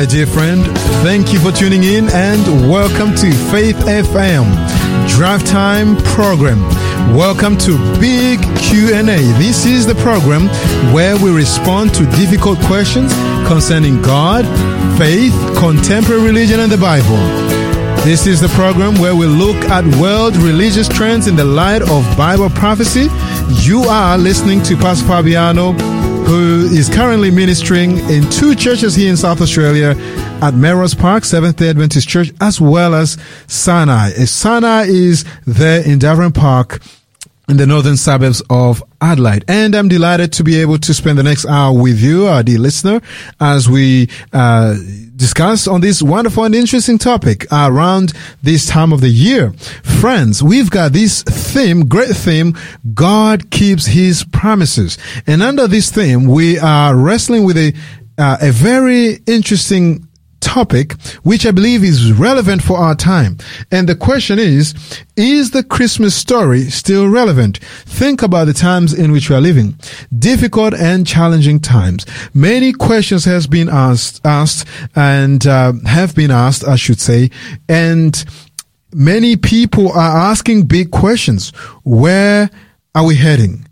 my dear friend. Thank you for tuning in and welcome to Faith FM Drive Time program. Welcome to Big Q&A. This is the program where we respond to difficult questions concerning God, faith, contemporary religion and the Bible. This is the program where we look at world religious trends in the light of Bible prophecy. You are listening to Pastor Fabiano who is currently ministering in two churches here in South Australia at Melrose Park, Seventh day Adventist Church, as well as Sinai. Eh, Sinai is there in Davoren Park in the northern suburbs of Adelaide. And I'm delighted to be able to spend the next hour with you, our dear listener, as we uh, discuss on this wonderful and interesting topic around this time of the year. Friends, we've got this theme, great theme, God keeps his promises. And under this theme, we are wrestling with a, uh, a very interesting topic, which I believe is relevant for our time. And the question is, is the Christmas story still relevant? Think about the times in which we are living. Difficult and challenging times. Many questions has been asked, asked and uh, have been asked, I should say. And many people are asking big questions. Where are we heading?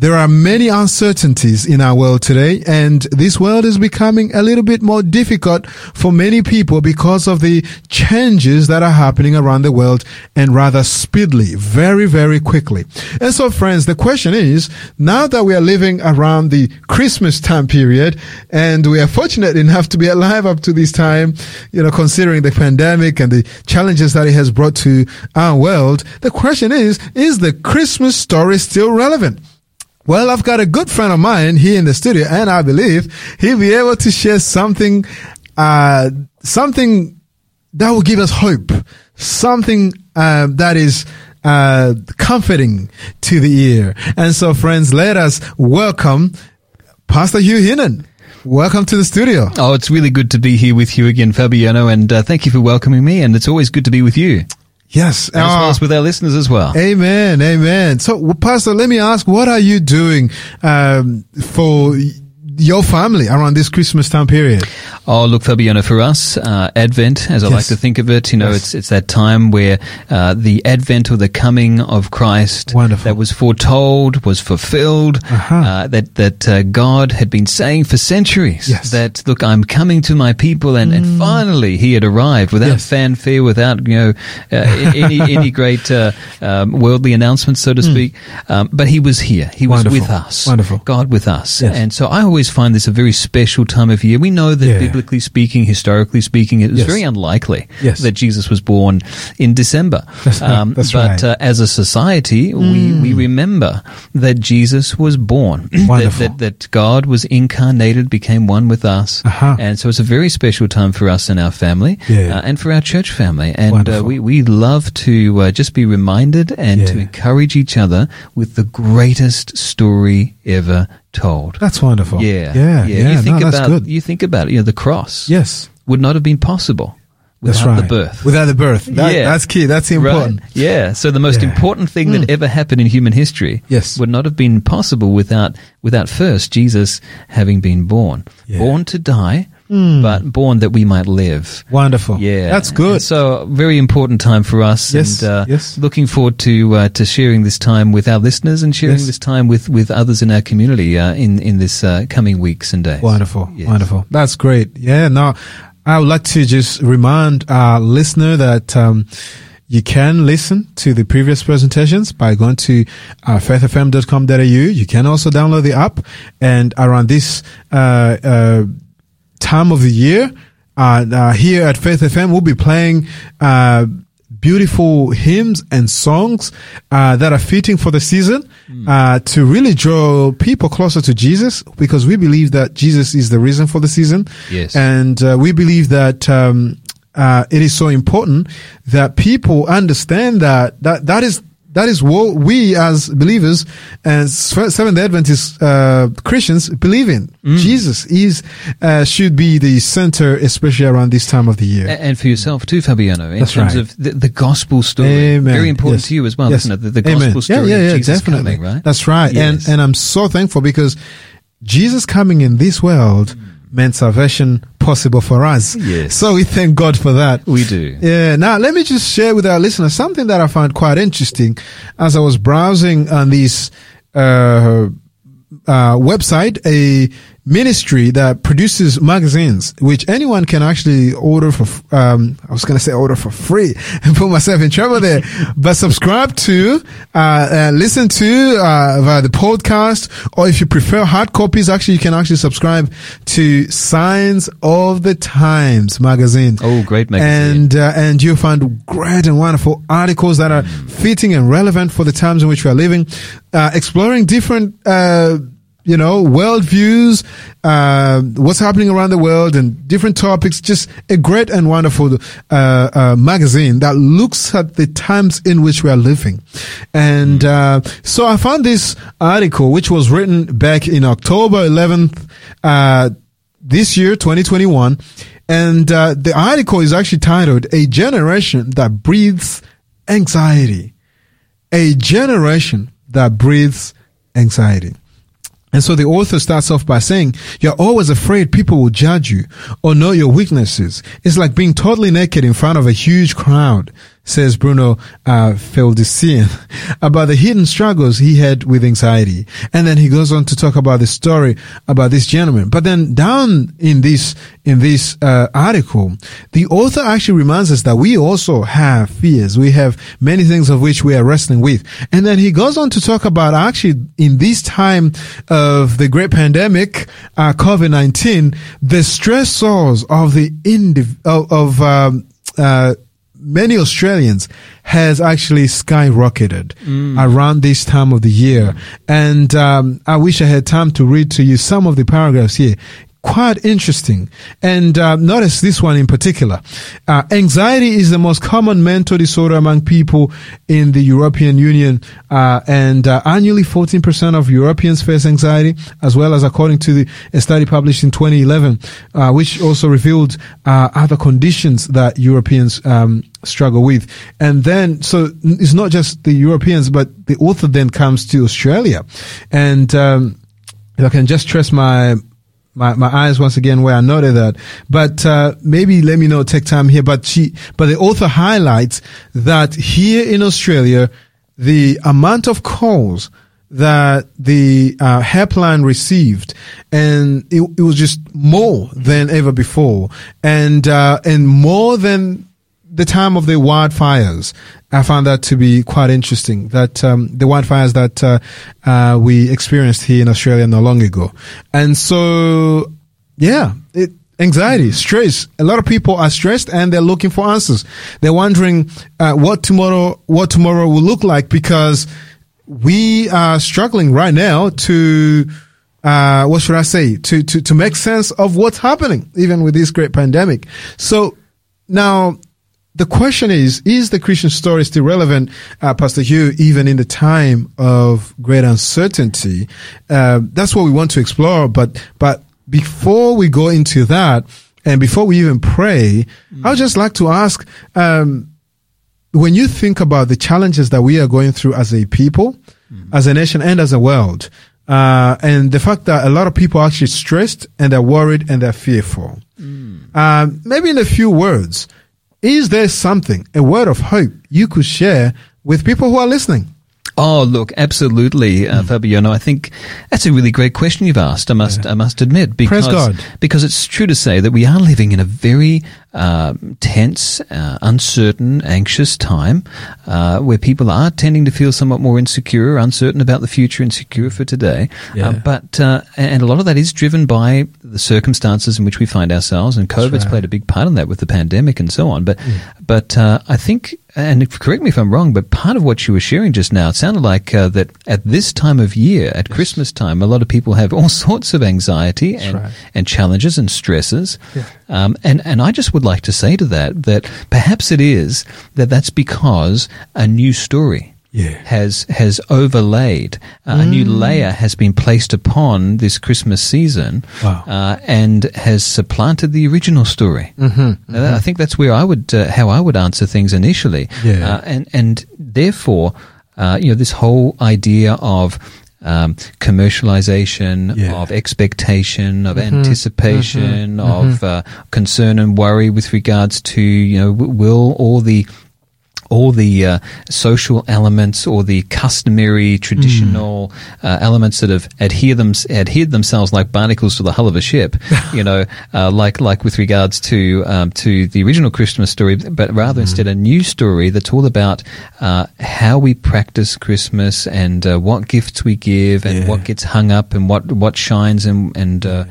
There are many uncertainties in our world today, and this world is becoming a little bit more difficult for many people because of the changes that are happening around the world and rather speedily, very, very quickly. And so, friends, the question is, now that we are living around the Christmas time period, and we are fortunate enough to be alive up to this time, you know, considering the pandemic and the challenges that it has brought to our world, the question is, is the Christmas story still relevant? Well, I've got a good friend of mine here in the studio, and I believe he'll be able to share something, uh, something that will give us hope, something uh, that is uh, comforting to the ear. And so, friends, let us welcome Pastor Hugh Hinnon. Welcome to the studio. Oh, it's really good to be here with you again, Fabiano, and uh, thank you for welcoming me. And it's always good to be with you. Yes. As well as with our listeners as well. Amen. Amen. So, Pastor, let me ask, what are you doing um, for your family around this Christmas time period? Oh, look, Fabiano, for us, uh, Advent, as I Yes. like to think of it, you know, Yes. it's it's that time where uh, the advent or the coming of Christ Wonderful. that was foretold was fulfilled. Uh-huh. Uh, that that uh, God had been saying for centuries Yes. Mm. that look, I'm coming to my people, and, and finally He had arrived without fanfare, without you know uh, any any great uh, um, worldly announcements, so to speak. Um, but He was here. He was Mm. Wonderful. with us. Wonderful. God with us. And so I always find this a very special time of year. We know that Yeah. biblically speaking, historically speaking, it was Yes. very unlikely Yes. that Jesus was born in December. Um, That's- that's but right. Mm. uh, as a society, we, we remember that Jesus was born. that, that, that God was incarnated, became one with us. Uh-huh. And so it's a very special time for us and our family Yeah. uh, and for our church family. And uh, we, we love to uh, just be reminded and to encourage each other with the greatest story ever told. That's wonderful. Yeah, Yeah. Yeah. You think no, that's about good. you think about it. You know, the cross yes. would not have been possible That's without right. the birth. Without the birth. That, Yeah. That's key. That's important. Right. Yeah. So the most Yeah. Important thing that mm. ever happened in human history Yes. would not have been possible without without first Jesus having been born, Yeah. born to die, Hmm. but born that we might live. Wonderful. Yeah, That's good. And so very important time for us. Yes, and uh, yes. looking forward to uh, to sharing this time with our listeners and sharing Yes. this time with, with others in our community uh, in in this uh, coming weeks and days. Wonderful. Yes. Wonderful. That's great. Yeah. Now, I would like to just remind our listener that, um, you can listen to the previous presentations by going to uh, faithfm.com.au. You can also download the app and around this, uh, uh, time of the year, uh, uh, here at Faith FM, we'll be playing, uh, beautiful hymns and songs, uh, that are fitting for the season, uh, to really draw people closer to Jesus because we believe that Jesus is the reason for the season. Yes. And, uh, we believe that, um, uh, it is so important that people understand that, that, that is, that is what we as believers and Seventh Adventist uh, Christians believe in. Mm. Jesus is uh, should be the center, especially around this time of the year. And for yourself too, Fabiano, in That's terms right. of the, the gospel story. Amen. Very important Yes. to you as well, Yes. isn't it? The, the Amen. gospel story yeah, yeah, yeah, definitely. coming, right? That's right. Yes. And and I'm so thankful because Jesus coming in this world meant salvation possible for us. Yes. So we thank God for that. We do. Yeah. Now, let me just share with our listeners something that I found quite interesting as I was browsing on this uh, uh, website, a ministry that produces magazines, which anyone can actually order for, um, I was going to say order for free and put myself in trouble there, but subscribe to, uh, uh, listen to, uh, via the podcast, or if you prefer hard copies, actually, you can actually subscribe to Signs of the Times magazine. Oh, great magazine. And, uh, and you'll find great and wonderful articles that are fitting and relevant for the times in which we are living, uh, exploring different, uh, you know, world views, uh, what's happening around the world and different topics. Just a great and wonderful, uh, uh, magazine that looks at the times in which we are living. And, uh, so I found this article, which was written back in October 11th, uh, this year, 2021. And, uh, the article is actually titled A Generation That Breathes Anxiety. A Generation That Breathes Anxiety. And so the author starts off by saying, you're always afraid people will judge you or know your weaknesses. It's like being totally naked in front of a huge crowd, says Bruno uh, Feldesien about the hidden struggles he had with anxiety. And then he goes on to talk about the story about this gentleman. But then down in this, in this uh, article, the author actually reminds us that we also have fears. We have many things of which we are wrestling with. And then he goes on to talk about actually in this time of the great pandemic, uh, COVID-19, the stressors of the indiv- of, of um, uh, many Australians has actually skyrocketed around this time of the year. And um, I wish I had time to read to you some of the paragraphs here. Quite interesting. And uh, notice this one in particular. Uh, anxiety is the most common mental disorder among people in the European Union. Uh, and uh, annually 14% of Europeans face anxiety, as well as according to the, a study published in 2011, uh, which also revealed uh, other conditions that Europeans um, struggle with. And then, so it's not just the Europeans, but the author then comes to Australia. And um, if I can just trust my my, my eyes once again where I noted that. But uh, maybe let me know, take time here. But she, but the author highlights that here in Australia, the amount of calls that the uh, helpline received, and it, it was just more than ever before, and uh, and more than the time of the wildfires. I found that to be quite interesting. That um, the wildfires that uh, uh, we experienced here in Australia not long ago, and so yeah, it, anxiety, stress. A lot of people are stressed and they're looking for answers. They're wondering uh, what tomorrow what tomorrow will look like because we are struggling right now to. Uh, what should I say? To, to, to make sense of what's happening, even with this great pandemic. So now the question is, is the Christian story still relevant, uh, Pastor Hugh, even in the time of great uncertainty? Uh, that's what we want to explore. But, but before we go into that, and before we even pray, I would just like to ask, um, when you think about the challenges that we are going through as a people, as a nation, and as a world, uh, and the fact that a lot of people are actually stressed and they're worried and they're fearful. Um, maybe in a few words, is there something, a word of hope you could share with people who are listening? Oh, look, absolutely, uh, Fabiano. I think that's a really great question you've asked. I must, I must admit, because God. because it's true to say that we are living in a very um, tense, uh, uncertain, anxious time uh, where people are tending to feel somewhat more insecure, uncertain about the future, insecure for today. Yeah. Uh, but uh, and a lot of that is driven by the circumstances in which we find ourselves, and COVID's right. played a big part in that with the pandemic and so on. But but uh, I think, and if- correct me if I'm wrong, but part of what you were sharing just now, it sounded like uh, that at this time of year, at Christmas time, a lot of people have all sorts of anxiety and, right. and challenges and stresses. Yeah. Um, and, and I just would like to say to that that perhaps it is that that's because a new story Yeah. has has overlaid uh, a new Mm. layer has been placed upon this Christmas season Wow. uh, and has supplanted the original story. Mm-hmm, I think that's where I would uh, how I would answer things initially. Yeah. Uh, and and therefore, uh, you know, this whole idea of um, commercialization, Yeah. of expectation, of anticipation, of uh, concern and worry with regards to you know will all the all the uh, social elements or the customary traditional uh, elements that have adhere them, adhered themselves like barnacles to the hull of a ship, you know, uh, like like with regards to um, to the original Christmas story, but rather instead a new story that's all about uh, how we practice Christmas and uh, what gifts we give and Yeah. what gets hung up and what what shines and and uh,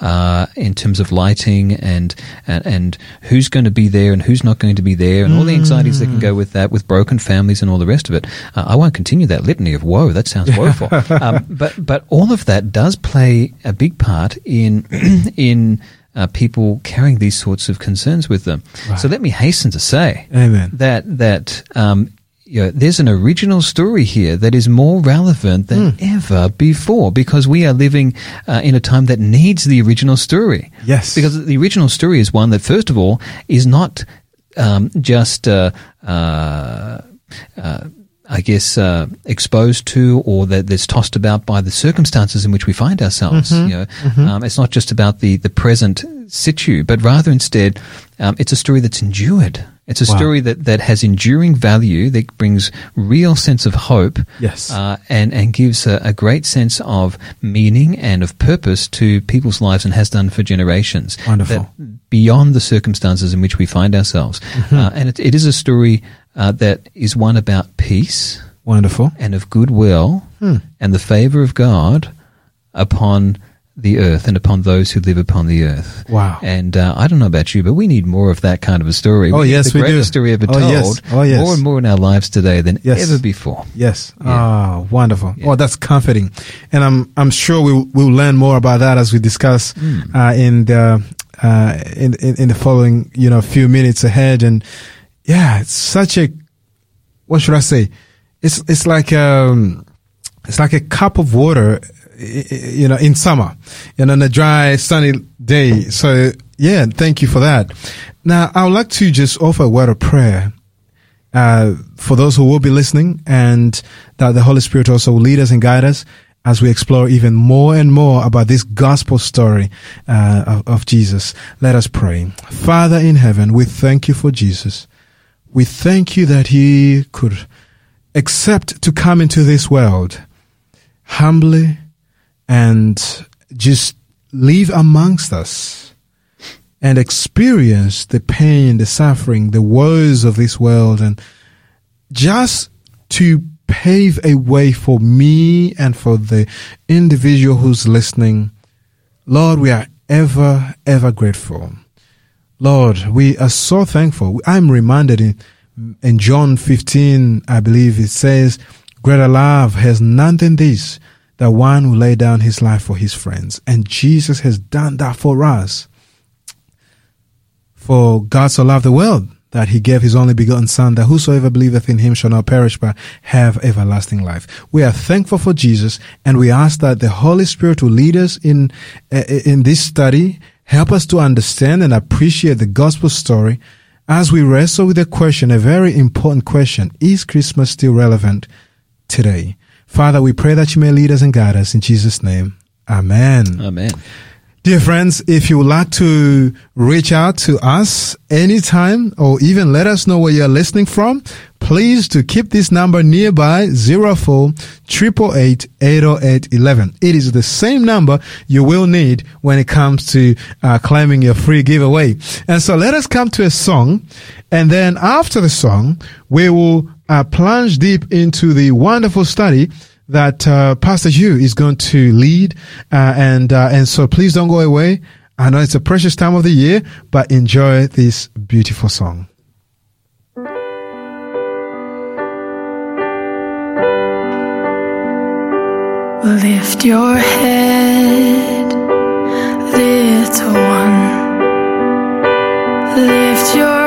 uh, in terms of lighting and, and and who's going to be there and who's not going to be there and all the anxieties that can go with that, with broken families and all the rest of it. Uh, I won't continue that litany of woe. That sounds woeful. um, but but all of that does play a big part in in. Uh, people carrying these sorts of concerns with them. So let me hasten to say Amen. that that um, you know, there's an original story here that is more relevant than Hmm. ever before because we are living uh, in a time that needs the original story. Yes. Because the original story is one that, first of all, is not um, just. Uh, uh, uh, I guess uh, exposed to, or that that's tossed about by the circumstances in which we find ourselves. Mm-hmm. You know, um, it's not just about the the present situ, but rather instead, um, it's a story that's endured. It's a Wow. story that, that has enduring value, that brings real sense of hope, Yes. uh, and and gives a, a great sense of meaning and of purpose to people's lives, and has done for generations. Wonderful. Beyond the circumstances in which we find ourselves, Mm-hmm. uh, and it, it is a story uh, that is one about peace Wonderful. and of goodwill Hmm. and the favor of God upon the earth and upon those who live upon the earth. Wow. And uh, I don't know about you, but we need more of that kind of a story. Oh, need yes, the we do. greatest story ever Oh, told. yes. Oh, yes. More and more in our lives today than Yes. ever before. Yes. Yeah. Ah, wonderful. Yeah. Oh, that's comforting. And I'm I'm sure we'll we'll learn more about that as we discuss Hmm. uh, in the uh, in, in in the following you know few minutes ahead. And yeah, it's such a what should I say? It's it's like um it's like a cup of water, you know, in summer, and on a dry sunny day. So yeah, thank you for that. Now I would like to just offer a word of prayer uh, for those who will be listening, and that the Holy Spirit also will lead us and guide us as we explore even more and more about this gospel story uh, of, of Jesus. Let us pray. Father in heaven, we thank you for Jesus. We thank you that he could accept to come into this world humbly and just live amongst us and experience the pain, the suffering, the woes of this world, and just to pave a way for me and for the individual who's listening. Lord, we are ever, ever grateful. Lord, we are so thankful. I'm reminded in, in John 15, I believe it says, greater love has none than this, that one who lay down his life for his friends. And Jesus has done that for us. For God so loved the world that he gave his only begotten son that whosoever believeth in him shall not perish but have everlasting life. We are thankful for Jesus and we ask that the Holy Spirit will lead us in, uh, in this study, help us to understand and appreciate the gospel story as we wrestle with the question, a very important question. Is Christmas still relevant today? Father, we pray that you may lead us and guide us in Jesus' name. Amen. Amen. Dear friends, if you would like to reach out to us anytime or even let us know where you're listening from, please to keep this number nearby 04 888 808 It is the same number you will need when it comes to uh, claiming your free giveaway. And so let us come to a song and then after the song, we will uh, plunge deep into the wonderful study that uh, Pastor Hugh is going to lead, uh, and uh, and so please don't go away. I know it's a precious time of the year, but enjoy this beautiful song. Lift your head, little one. Lift your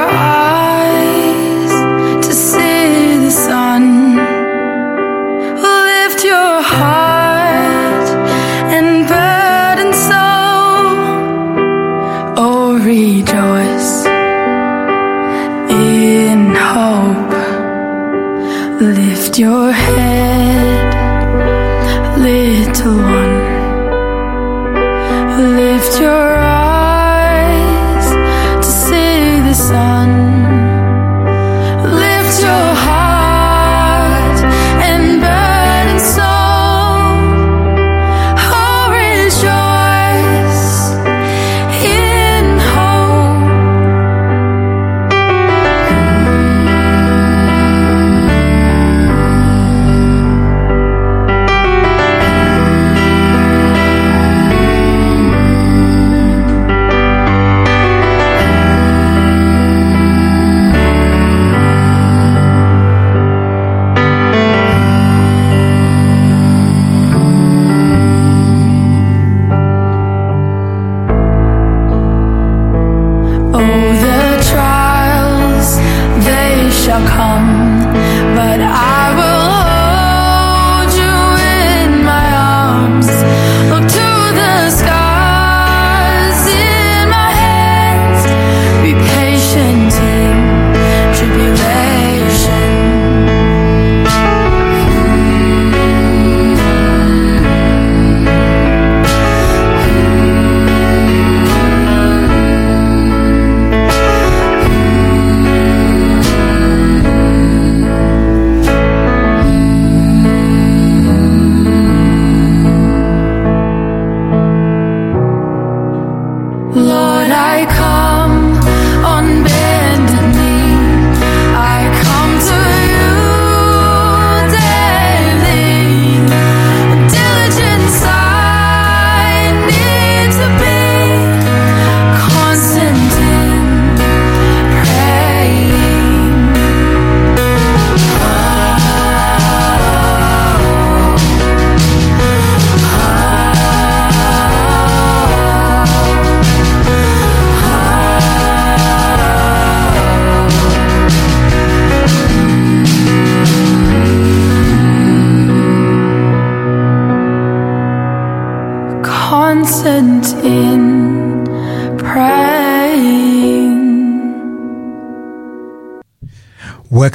rejoice in hope. Lift your head. little one.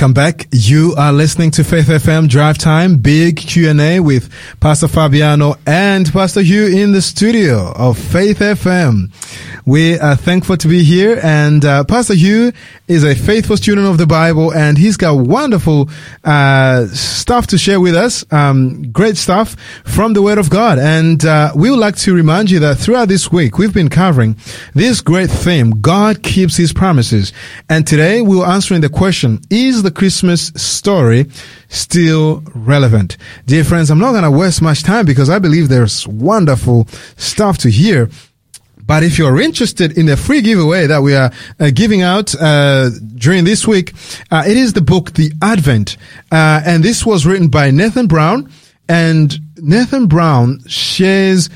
Welcome back. You are listening to Faith FM Drive Time, big Q&A with Pastor Fabiano and Pastor Hugh in the studio of Faith FM. We are thankful to be here and uh, Pastor Hugh is a faithful student of the Bible and he's got wonderful uh, stuff to share with us, um, great stuff from the Word of God. And uh, we would like to remind you that throughout this week we've been covering this great theme, God keeps His promises. And today we're answering the question, is the Christmas story still relevant? Dear friends, I'm not going to waste much time because I believe there's wonderful stuff to hear. But if you're interested in the free giveaway that we are uh, giving out uh, during this week, uh, it is the book The Advent, uh, and this was written by Nathan Brown. And Nathan Brown shares,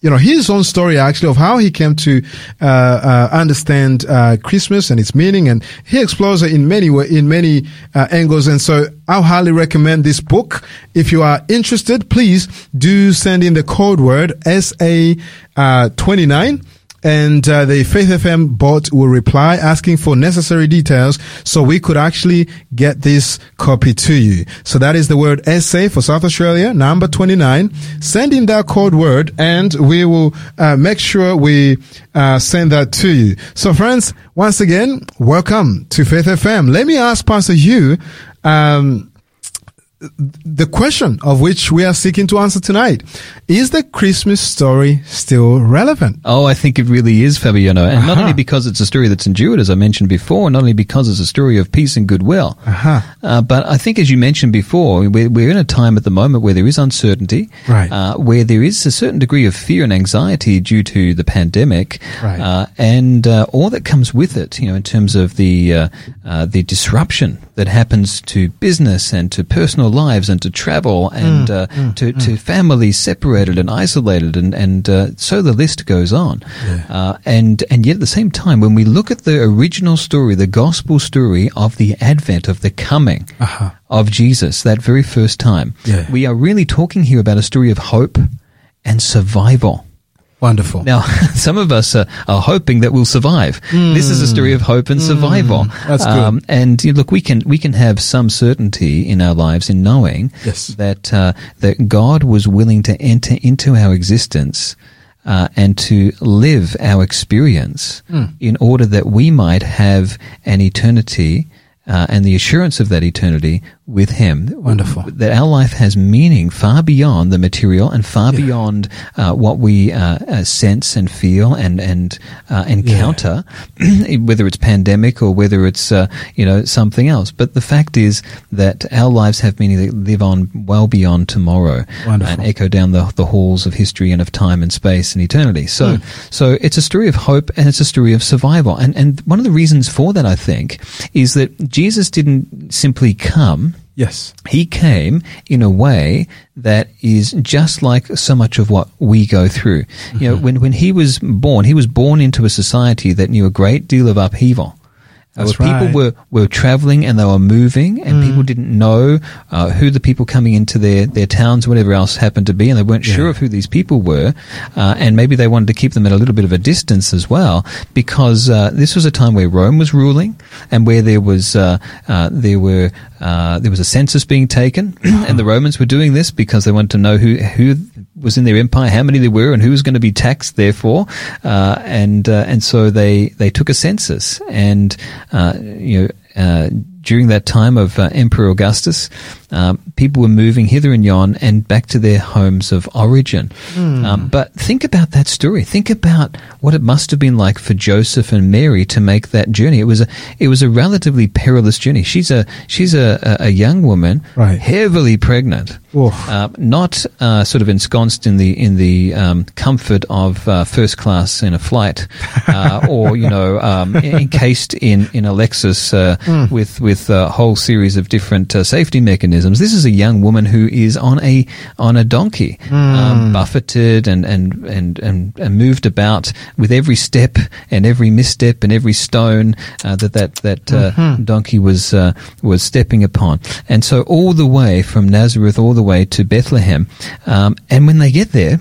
you know, his own story actually of how he came to uh, uh, understand uh, Christmas and its meaning, and he explores it in many in many uh, angles. And so, I highly recommend this book. If you are interested, please do send in the code word SA uh, twenty nine and uh, the Faith FM bot will reply asking for necessary details so we could actually get this copy to you. So that is the word SA for South Australia, number 29. Send in that code word and we will uh, make sure we uh, send that to you. So friends, once again, welcome to Faith FM. Let me ask Pastor Hugh, um, the question of which we are seeking to answer tonight. Is the Christmas story still relevant? Oh, I think it really is, Fabiano. And not Uh-huh. only because it's a story that's endured, as I mentioned before, not only because it's a story of peace and goodwill, Uh-huh. uh, but I think, as you mentioned before, we're, we're in a time at the moment where there is uncertainty, Right. uh, where there is a certain degree of fear and anxiety due to the pandemic, Right. uh, and uh, all that comes with it, you know, in terms of the, uh, uh, the disruption that happens to business and to personal lives and to travel and uh, to, to families separated and isolated and, and uh, so the list goes on. Uh, and, and yet at the same time, when we look at the original story, the gospel story of the advent, of the coming Uh-huh. of Jesus, that very first time, Yeah. we are really talking here about a story of hope and survival. Wonderful. Now, some of us are, are hoping that we'll survive. This is a story of hope and survival. Hmm. that's good. Um, and you know, look, we can we can have some certainty in our lives in knowing Yes. that uh, that God was willing to enter into our existence. Uh, and to live our experience Hmm. in order that we might have an eternity uh, and the assurance of that eternity with Him. Wonderful. That our life has meaning far beyond the material and far beyond uh, what we uh, uh, sense and feel and and uh, encounter, whether it's pandemic or whether it's uh, you know something else. But the fact is that our lives have meaning that live on well beyond tomorrow Wonderful. and echo down the, the halls of history and of time and space and eternity. So Hmm. so it's a story of hope and it's a story of survival. And and one of the reasons for that I think is that Jesus didn't simply come yes. he came in a way that is just like so much of what we go through. You know, mm-hmm. when, when he was born, he was born into a society that knew a great deal of upheaval. That's where right. people were, were traveling and they were moving and people didn't know uh, who the people coming into their, their towns, whatever else happened to be, and they weren't sure of who these people were. Uh, and maybe they wanted to keep them at a little bit of a distance as well, because uh, this was a time where Rome was ruling and where there was uh, uh, there were uh, there was a census being taken, and the Romans were doing this because they wanted to know who who was in their empire, how many there were, and who was going to be taxed. Therefore, uh, and uh, and so they they took a census, and uh, you know. Uh, during that time of uh, Emperor Augustus, um, people were moving hither and yon and back to their homes of origin. Um, but think about that story. Think about what it must have been like for Joseph and Mary to make that journey. It was a it was a relatively perilous journey. She's a she's a, a, a young woman, Right. heavily pregnant, uh, not uh, sort of ensconced in the in the um, comfort of uh, first class in a flight, uh, or you know, um, encased in in a Lexus uh, with with a whole series of different uh, safety mechanisms. This is a young woman who is on a on a donkey, um, buffeted and, and and and and moved about with every step and every misstep and every stone uh, that that that uh, donkey was uh, was stepping upon. And so all the way from Nazareth all the way to Bethlehem, um, and when they get there,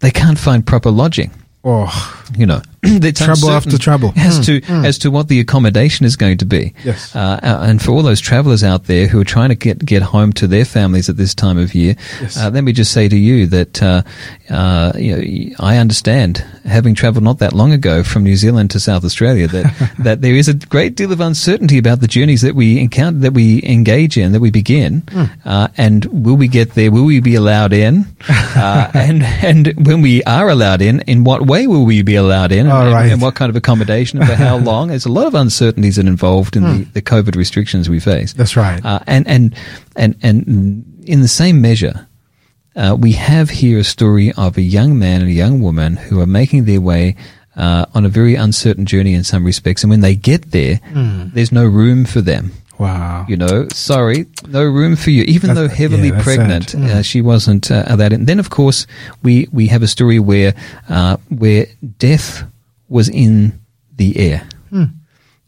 they can't find proper lodging. Oh, you know, it's Trouble after trouble. as to as to what the accommodation is going to be. Yes. uh, and for all those travellers out there who are trying to get get home to their families at this time of year, Yes. uh, let me just say to you that uh, uh, you know I understand, having travelled not that long ago from New Zealand to South Australia, that that there is a great deal of uncertainty about the journeys that we encounter, that we engage in, that we begin, uh, and will we get there? Will we be allowed in? uh, and and when we are allowed in, in what way will we be allowed in? And, right. and what kind of accommodation and for how long? There's a lot of uncertainties that are involved in the, the COVID restrictions we face. Hmm. that's right. Uh, and, and, and, and in the same measure, uh, we have here a story of a young man and a young woman who are making their way uh, on a very uncertain journey in some respects. And when they get there, Hmm. there's no room for them. wow. You know, sorry, no room for you. Even That's- though heavily yeah, pregnant. Mm. uh, she wasn't uh, allowed in. Then, of course, we we have a story where uh, where death was in the air. Hmm.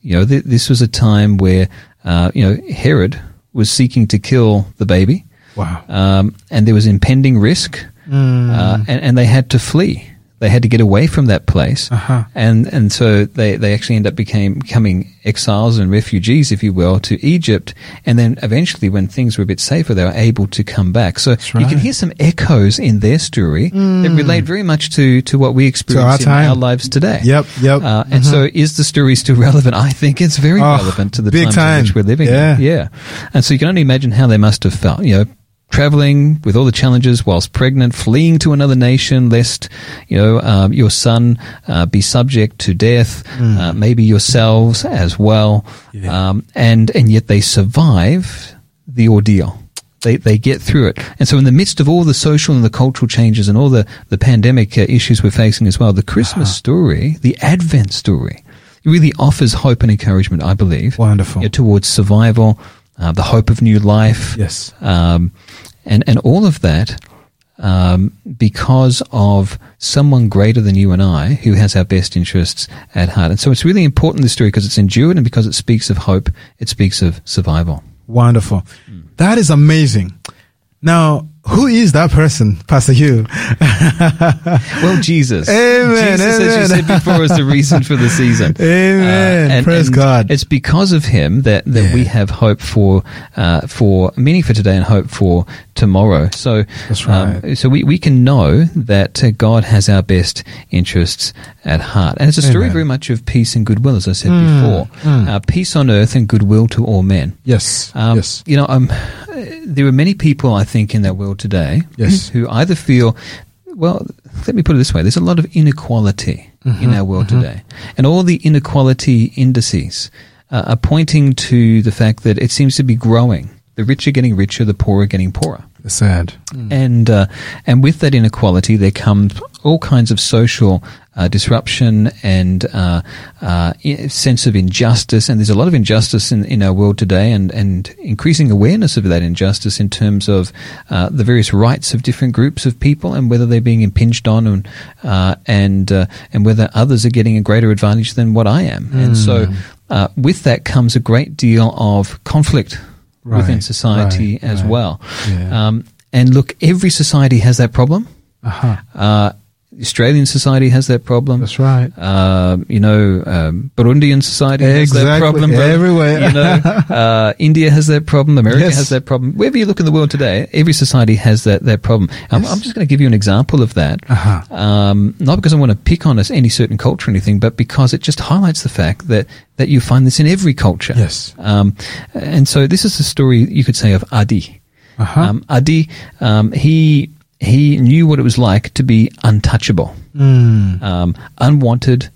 You know, th- this was a time where uh, you know Herod was seeking to kill the baby, Wow. um, and there was impending risk, Hmm. uh, and, and they had to flee. They had to get away from that place, Uh-huh. and and so they, they actually end up became becoming exiles and refugees, if you will, to Egypt, and then eventually, when things were a bit safer, they were able to come back. So you can hear some echoes in their story that relate very much to to what we experience in time. our lives today. Yep, yep. Uh, and so, is the story still relevant? I think it's very Oh, relevant to the times time. in which we're living. Yeah. in. yeah. And so you can only imagine how they must have felt. You know, traveling with all the challenges whilst pregnant, fleeing to another nation, lest you know um, your son uh, be subject to death, uh, maybe yourselves as well, Hmm. Yeah. um, and and yet they survive the ordeal. They, they get through it. And so in the midst of all the social and the cultural changes and all the, the pandemic uh, issues we're facing as well, the Christmas Uh-huh. story, the Advent story, really offers hope and encouragement, I believe, Wonderful. you know, towards survival, uh, the hope of new life, Yes. um, and and all of that um, because of someone greater than you and I who has our best interests at heart. And so it's really important this story because it's endured and because it speaks of hope. It speaks of survival. Wonderful. That is amazing. Now, Who is that person, Pastor Hugh? Well, Jesus. Amen, Jesus, as you said before, is the reason for the season. Amen. Praise God. It's because of him that, that Yeah. we have hope for uh, for meaning for today and hope for tomorrow. So That's um, right. so we, we can know that uh, God has our best interests at heart, and it's a story Amen. very much of peace and goodwill, as I said Mm, before. mm. Uh, peace on earth and goodwill to all men. Yes. Um, yes. You know, um, there are many people, I think, in that world today Yes. who either feel, well, let me put it this way there's a lot of inequality Mm-hmm, in our world today. And all the inequality indices uh, are pointing to the fact that it seems to be growing. The rich are getting richer, the poor are getting poorer. It's sad. And uh, and with that inequality, there comes all kinds of social uh, disruption and uh, uh, sense of injustice. And there's a lot of injustice in, in our world today, and, and increasing awareness of that injustice in terms of uh, the various rights of different groups of people and whether they're being impinged on, and uh, and uh, and whether others are getting a greater advantage than what I am. And so, uh, with that comes a great deal of conflict within society right, as right. well. Yeah. Um, and look, every society has that problem. Uh-huh. Uh, Australian society has that problem. That's right. Um, you know, um, Burundian society has that problem. Everywhere. You know, uh, India has that problem. America Yes. has that problem. Wherever you look in the world today, every society has that, that problem. I'm, Yes. I'm just going to give you an example of that. Uh-huh. Um, not because I want to pick on us any certain culture or anything, but because it just highlights the fact that, that you find this in every culture. Yes. Um, and so this is the story you could say of Adi. Uh-huh. Um, Adi, um, he he knew what it was like to be untouchable, Mm. um, unwanted,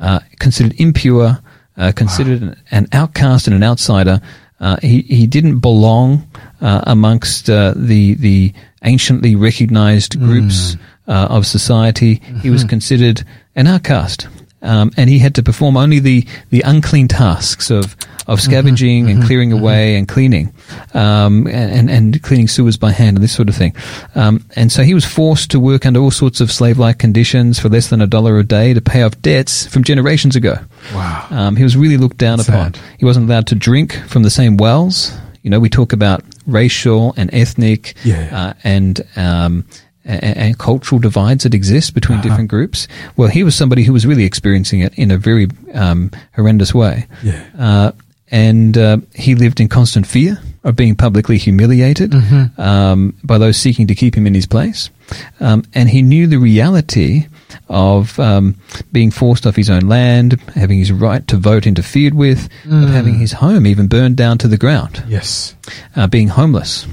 uh, considered impure, uh, considered an, an outcast and an outsider. Uh, he he didn't belong uh, amongst uh, the the anciently recognized groups uh, of society. He was considered an outcast. Um, and he had to perform only the, the unclean tasks of, of scavenging and clearing away and cleaning, um, and, and cleaning sewers by hand and this sort of thing. Um, and so he was forced to work under all sorts of slave-like conditions for less than a dollar a day to pay off debts from generations ago. Wow. Um, he was really looked down upon. Sad. He wasn't allowed to drink from the same wells. You know, we talk about racial and ethnic Yeah. uh, and um, and, and cultural divides that exist between Uh-huh. different groups. Well, he was somebody who was really experiencing it in a very um, horrendous way. Yeah. Uh, and uh, he lived in constant fear of being publicly humiliated Mm-hmm. um, by those seeking to keep him in his place. Um, and he knew the reality of um, being forced off his own land, having his right to vote interfered with, Mm. of having his home even burned down to the ground Yes. uh, being homeless.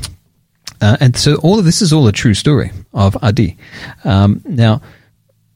Uh, and so all of this is all a true story of Adi. Um, now,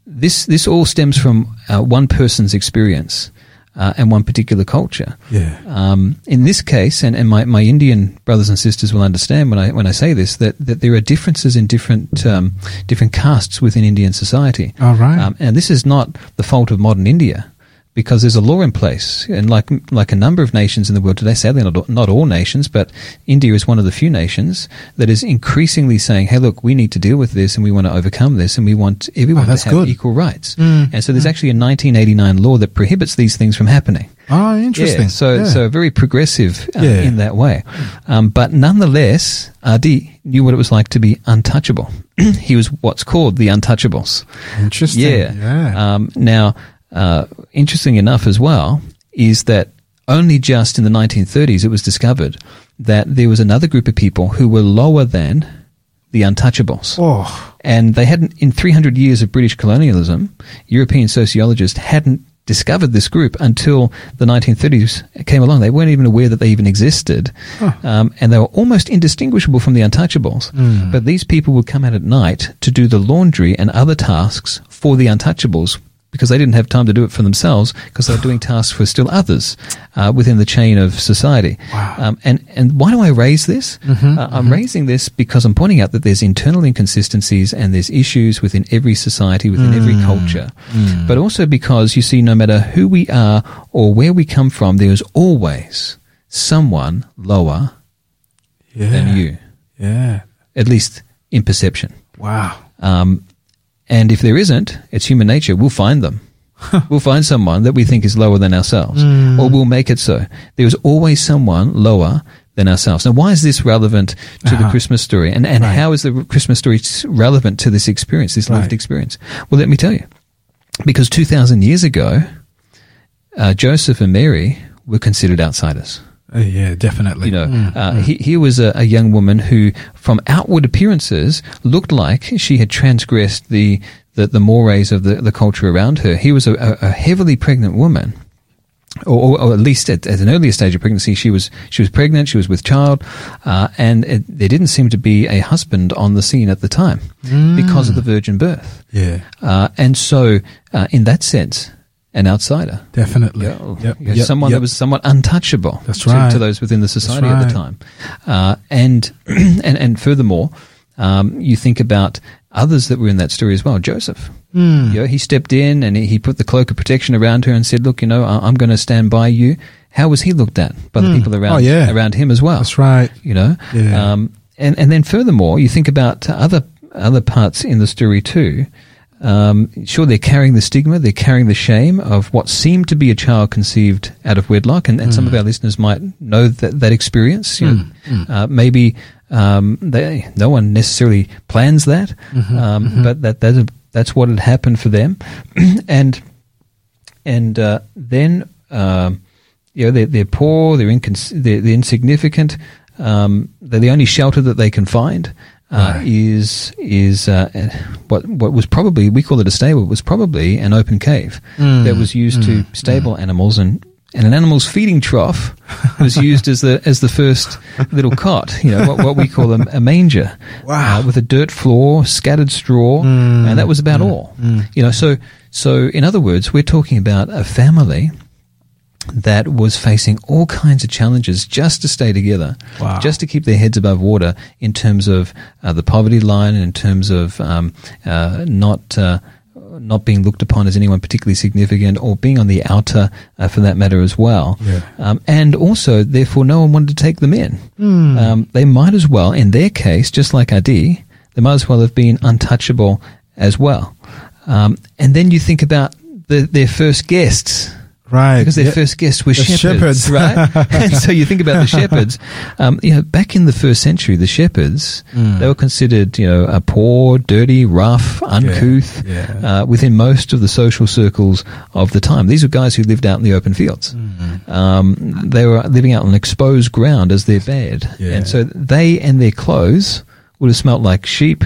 this this all stems from uh, one person's experience uh, and one particular culture. Yeah. Um, in this case, and, and my, my Indian brothers and sisters will understand when I when I say this that, that there are differences in different um, different castes within Indian society. All right. Um, and this is not the fault of modern India, because there's a law in place, and like like a number of nations in the world today, sadly not all- not all nations, but India is one of the few nations that is increasingly saying, "Hey, look, we need to deal with this, and we want to overcome this, and we want everyone Oh, to have good. equal rights." Mm, And so there's actually a 1989 law that prohibits these things from happening. Oh, interesting. Yeah, so Yeah. so very progressive uh, Yeah. in that way, um, but nonetheless, Adi knew what it was like to be untouchable. he was what's called the untouchables. interesting. Yeah. Yeah. Um, now, uh, interesting enough as well is that only just in the 1930s it was discovered that there was another group of people who were lower than the untouchables. oh. And they hadn't, in 300 years of British colonialism, European sociologists hadn't discovered this group until the 1930s came along. They weren't even aware that they even existed. Um, and they were almost indistinguishable from the untouchables. Hmm. But these people would come out at night to do the laundry and other tasks for the untouchables because they didn't have time to do it for themselves because they were doing tasks for still others uh, within the chain of society. Wow. Um, and, and why do I raise this? Mm-hmm, Uh, I'm raising this because I'm pointing out that there's internal inconsistencies and there's issues within every society, within every Mm. culture. But also because you see, no matter who we are or where we come from, there's always someone lower Yeah. than you, Yeah. at least in perception. Wow. Um, and if there isn't, it's human nature. We'll find them. we'll find someone that we think is lower than ourselves, Mm. or we'll make it so. There is always someone lower than ourselves. Now, why is this relevant to the Uh-huh. Christmas story? And, and Right. how is the Christmas story relevant to this experience, this lived Right. experience? Well, let me tell you. Because 2,000 years ago, uh, Joseph and Mary were considered outsiders. Uh, yeah, definitely. You know, Mm, uh, mm. he, here was a, a young woman who, from outward appearances, looked like she had transgressed the, the, the mores of the, the culture around her. He was a, a, heavily pregnant woman. Or, or, or at least at, at an earlier stage of pregnancy, she was she was pregnant, she was with child, uh, and it, there didn't seem to be a husband on the scene at the time because of the virgin birth. yeah, Uh, and so, uh, in that sense, an outsider. definitely. Yeah, Yep, yeah, yep, someone yep. that was somewhat untouchable That's to, right. to those within the society at the time. Uh, and, and and furthermore, um, you think about others that were in that story as well. Joseph, Hmm. you know, he stepped in and he, he put the cloak of protection around her and said, "Look, you know, I, I'm going to stand by you." How was he looked at by the people around Oh, yeah. around him as well? That's right. You know, Yeah. um, and and then furthermore, you think about other other parts in the story too. Um, sure, they're carrying the stigma, they're carrying the shame of what seemed to be a child conceived out of wedlock, and, and some of our listeners might know that that experience. You know, uh, maybe um, they, no one necessarily plans that, um, but that that's, that's what had happened for them, and and uh, then um, you know they're, they're poor, they're, incons- they're, they're insignificant. Um, they're the only shelter that they can find uh, Right. is is uh, what what was probably we call it a stable. It was probably an open cave Mm, that was used to stable animals and. And an animal's feeding trough was used as the as the first little cot, you know, what, what we call a, a manger, Wow. uh, with a dirt floor, scattered straw, Mm, and that was about all. You know, so so in other words, we're talking about a family that was facing all kinds of challenges just to stay together, Wow. just to keep their heads above water in terms of uh, the poverty line and in terms of um, uh, not. Uh, not being looked upon as anyone particularly significant, or being on the outer, uh, for that matter, as well. Yeah. Um, and also, therefore, no one wanted to take them in. Hmm. Um, they might as well, in their case, just like Adi, they might as well have been untouchable as well. Um, and then you think about the, their first guests. Right. Because their Yeah. first guests were shepherds, shepherds. right? and so you think about the shepherds. Um, you know, back in the first century, the shepherds Mm. they were considered, you know, a poor, dirty, rough, uncouth yeah. Uh, within most of the social circles of the time. These were guys who lived out in the open fields. Mm. Um, they were living out on exposed ground as their bed, Yeah. and so they and their clothes would have smelt like sheep,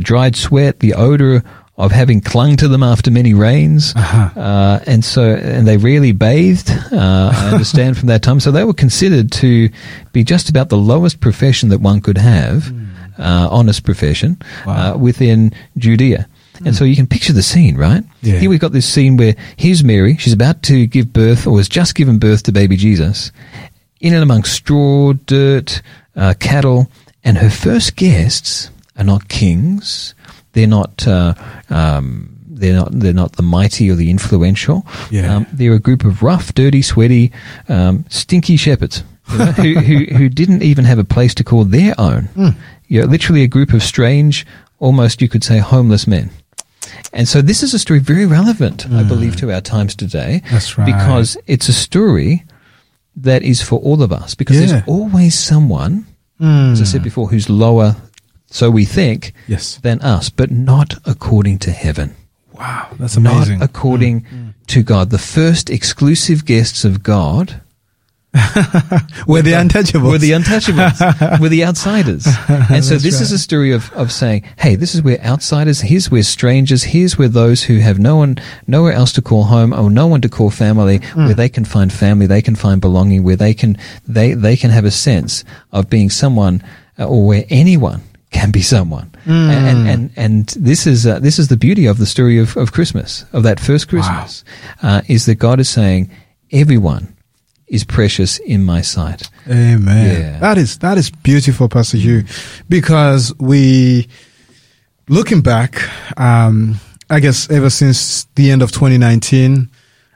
dried sweat, the odor of having clung to them after many rains, Uh-huh. uh, and so and they rarely bathed. Uh, I understand from that time, so they were considered to be just about the lowest profession that one could have, uh, honest profession, Wow. uh, within Judea. And so you can picture the scene, right? Yeah. Here we've got this scene where here's Mary. She's about to give birth, or has just given birth to baby Jesus, in and amongst straw, dirt, uh, cattle, and her first guests are not kings. They're not. Uh, um, they're not. They're not the mighty or the influential. Yeah. Um, they're a group of rough, dirty, sweaty, um, stinky shepherds you know, who, who who didn't even have a place to call their own. You know, literally a group of strange, almost you could say, homeless men. And so this is a story very relevant, I believe, to our times today. That's right. Because it's a story that is for all of us. Because Yeah. there's always someone, Mm. as I said before, who's lower, so we think, Yes. than us, but not according to heaven. Wow. That's amazing. Not according to God. The first exclusive guests of God We're the untouchables. were the untouchables, were the outsiders. And so this is a story of, of saying, hey, this is where outsiders, here's where strangers, here's where those who have no one, nowhere else to call home or no one to call family, Hmm. where they can find family, they can find belonging, where they can, they, they can have a sense of being someone uh, or where anyone can be someone. Hmm. And, and, and, this is, uh, this is the beauty of the story of, of Christmas, of that first Christmas, uh, is that God is saying, everyone is precious in my sight. Amen. Yeah. That is that is beautiful, Pastor Hugh, because we looking back, um, I guess ever since the end of 2019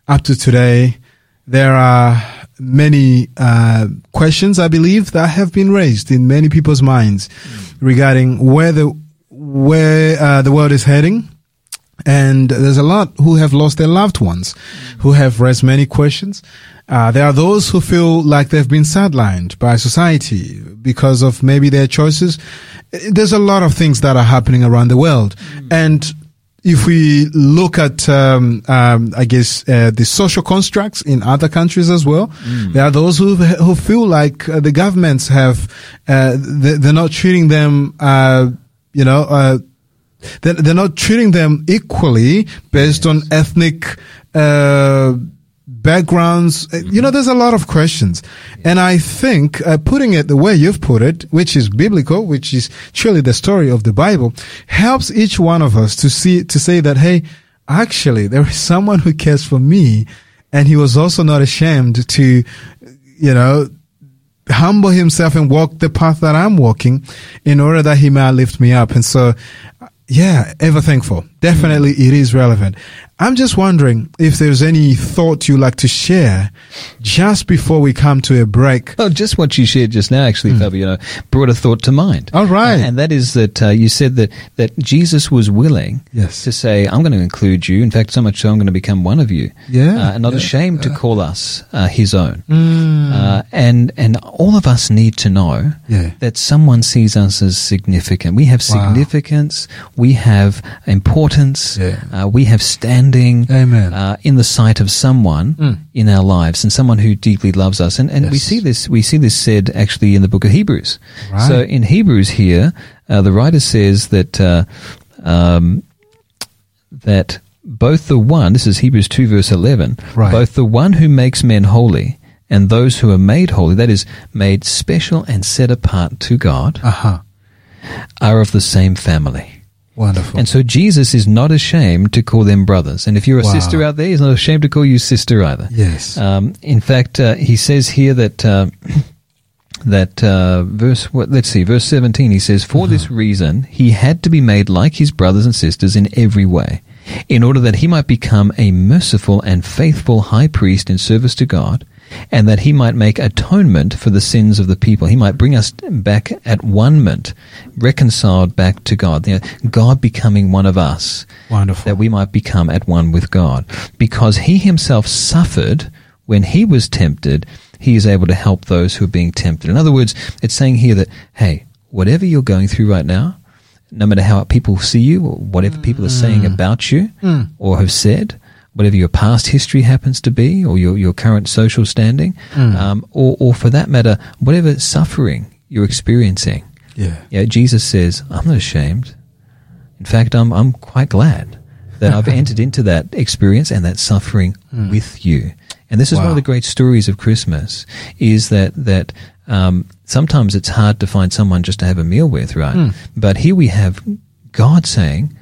up to today, there are many uh, questions I believe that have been raised in many people's minds regarding where the where uh, the world is heading And there's a lot who have lost their loved ones, who have raised many questions. Uh, there are those who feel like they've been sidelined by society because of maybe their choices. There's a lot of things that are happening around the world. And if we look at, um, um, I guess, uh, the social constructs in other countries as well, there are those who who feel like uh, the governments have uh, they, they're not treating them, uh, you know. Uh, they're, they're not treating them equally based on ethnic uh, backgrounds. Uh, You know, there's a lot of questions. And I think uh, putting it the way you've put it, which is biblical, which is truly the story of the Bible, helps each one of us to see, to say that, hey, actually, there is someone who cares for me. And he was also not ashamed to, you know, humble himself and walk the path that I'm walking in order that he might lift me up. And so, yeah, ever thankful. Definitely it is relevant. I'm just wondering if there's any thought you'd like to share just before we come to a break. Oh, just what you shared just now, actually, Fabio, brought a thought to mind. All right. Uh, and that is that uh, you said that, that Jesus was willing Yes. to say, I'm going to include you. In fact, so much so I'm going to become one of you. Yeah, Uh, and not yeah. ashamed to call us uh, his own. Mm. Uh, and, and all of us need to know Yeah. that someone sees us as significant. We have Wow. significance. We have importance. Yeah. Uh, we have standing Amen. uh, in the sight of someone Mm. in our lives and someone who deeply loves us. And, and we see this, we see this said actually in the book of Hebrews. Right. So in Hebrews here, uh, the writer says that, uh, um, that both the one, this is Hebrews 2 verse 11, Right. both the one who makes men holy and those who are made holy, that is, made special and set apart to God, Uh-huh. are of the same family. Wonderful. And so Jesus is not ashamed to call them brothers. And if you're a Wow. sister out there, he's not ashamed to call you sister either. yes. Um, in fact, uh, he says here that uh, that uh, verse. What, let's see, verse seventeen. He says, "For this reason, he had to be made like his brothers and sisters in every way, in order that he might become a merciful and faithful high priest in service to God." And that he might make atonement for the sins of the people. He might bring us back at one ment, reconciled back to God. You know, God becoming one of us Wonderful. that we might become at one with God. Because he himself suffered when he was tempted, he is able to help those who are being tempted. In other words, it's saying here that, hey, whatever you're going through right now, no matter how people see you, or whatever people are saying mm. about you mm. or have said, whatever your past history happens to be, or your, your current social standing, um, or, or for that matter, whatever suffering you're experiencing, yeah. yeah, Jesus says, I'm not ashamed. In fact, I'm, I'm quite glad that I've entered into that experience and that suffering with you. And this is one of the great stories of Christmas is that, that, um, sometimes it's hard to find someone just to have a meal with, right? But here we have God saying,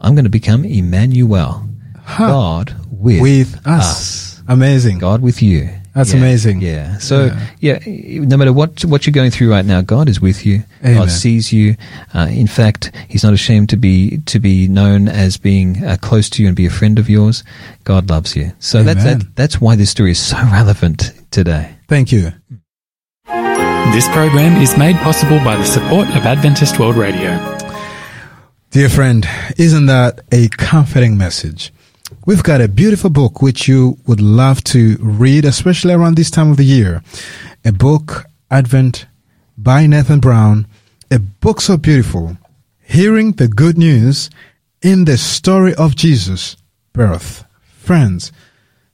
I'm going to become Emmanuel. God with, With us. Amazing. God with you. That's Yeah, amazing. Yeah. So yeah. no matter what what you're going through right now, God is with you. Amen. God sees you. Uh, in fact, He's not ashamed to be to be known as being uh, close to you and be a friend of yours. God loves you. So that's that, that's why this story is so relevant today. Thank you. This program is made possible by the support of Adventist World Radio. Dear friend, isn't that a comforting message? We've got a beautiful book which you would love to read, especially around this time of the year. A book, Advent, by Nathan Brown. A book so beautiful. Hearing the good news in the story of Jesus' birth. Friends,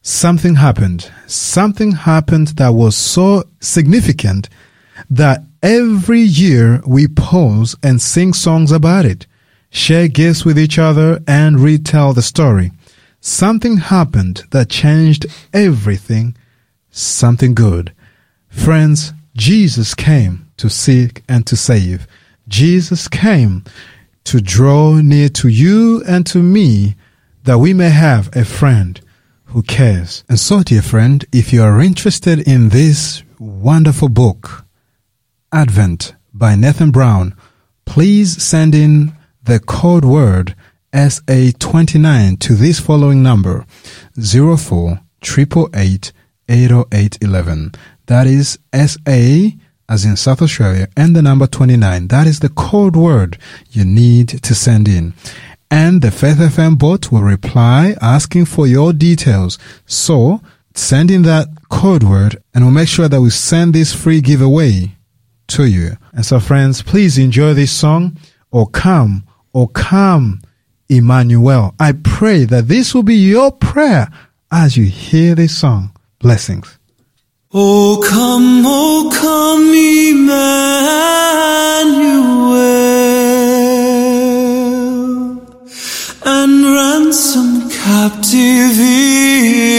something happened. Something happened that was so significant that every year we pause and sing songs about it, share gifts with each other, and retell the story. Something happened that changed everything, something good. Friends, Jesus came to seek and to save. Jesus came to draw near to you and to me that we may have a friend who cares. And so, dear friend, if you are interested in this wonderful book, Advent by Nathan Brown, please send in the code word SA29 to this following number 04 888 80811. That is SA as in South Australia and the number 29. That is the code word you need to send in. and the Faith FM bot will reply asking for your details. So send in that code word and we'll make sure that we send this free giveaway to you. And so friends, please enjoy this song or come or come Emmanuel. I pray that this will be your prayer as you hear this song. Blessings. Oh come, O come, Emmanuel, and ransom captive Oh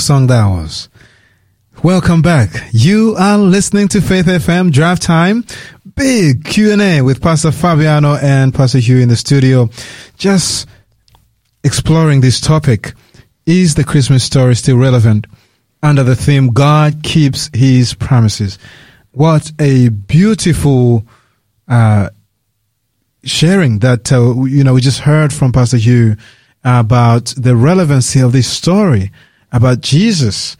song that was. Welcome back. You are listening to Faith FM Drive Time. big Q&A with Pastor Fabiano and Pastor Hugh in the studio. Just exploring this topic. Is the Christmas story still relevant? Under the theme, God keeps his promises. What a beautiful, uh, sharing that, uh, you know, we just heard from Pastor Hugh about the relevancy of this story about Jesus,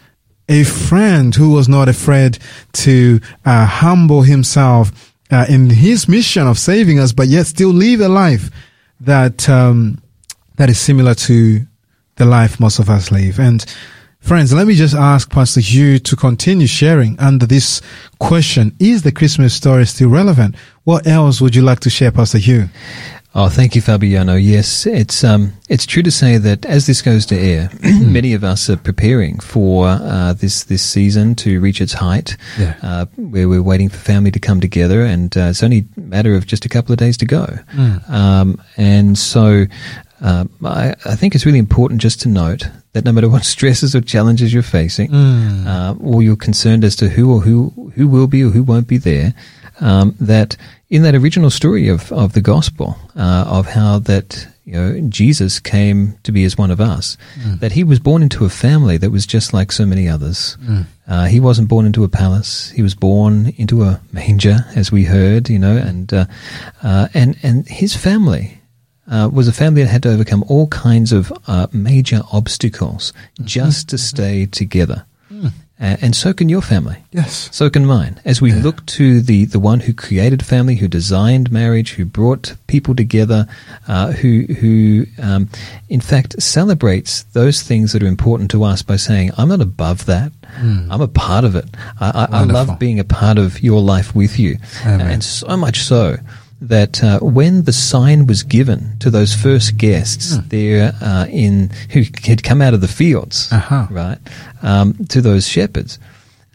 a friend who was not afraid to uh, humble himself uh, in his mission of saving us, but yet still live a life that um, that is similar to the life most of us live. And friends, let me just ask Pastor Hugh to continue sharing under this question: Is the Christmas story still relevant? What else would you like to share, Pastor Hugh? Oh, thank you, Fabiano. Yes, it's um, it's true to say that as this goes to air, many of us are preparing for uh, this this season to reach its height, Yeah. uh, where we're waiting for family to come together, and uh, it's only a matter of just a couple of days to go. Um, and so, um, I, I think it's really important just to note that no matter what stresses or challenges you're facing, uh, or you're concerned as to who or who who will be or who won't be there, um, that in that original story of, of the gospel, uh, of how that you know Jesus came to be as one of us, that he was born into a family that was just like so many others. Uh, he wasn't born into a palace; he was born into a manger, as we heard, you know, and uh, uh, and and his family uh, was a family that had to overcome all kinds of uh, major obstacles just to stay together. A- and so can your family. Yes. So can mine. As we look to the, the one who created family, who designed marriage, who brought people together, uh, who who um, in fact celebrates those things that are important to us by saying, "I'm not above that. I'm a part of it. I, I, I. Love being a part of your life with you." Amen. And so much so that uh, when the sign was given to those first guests Hmm. there uh, in who had come out of the fields, Uh-huh. right, um, to those shepherds,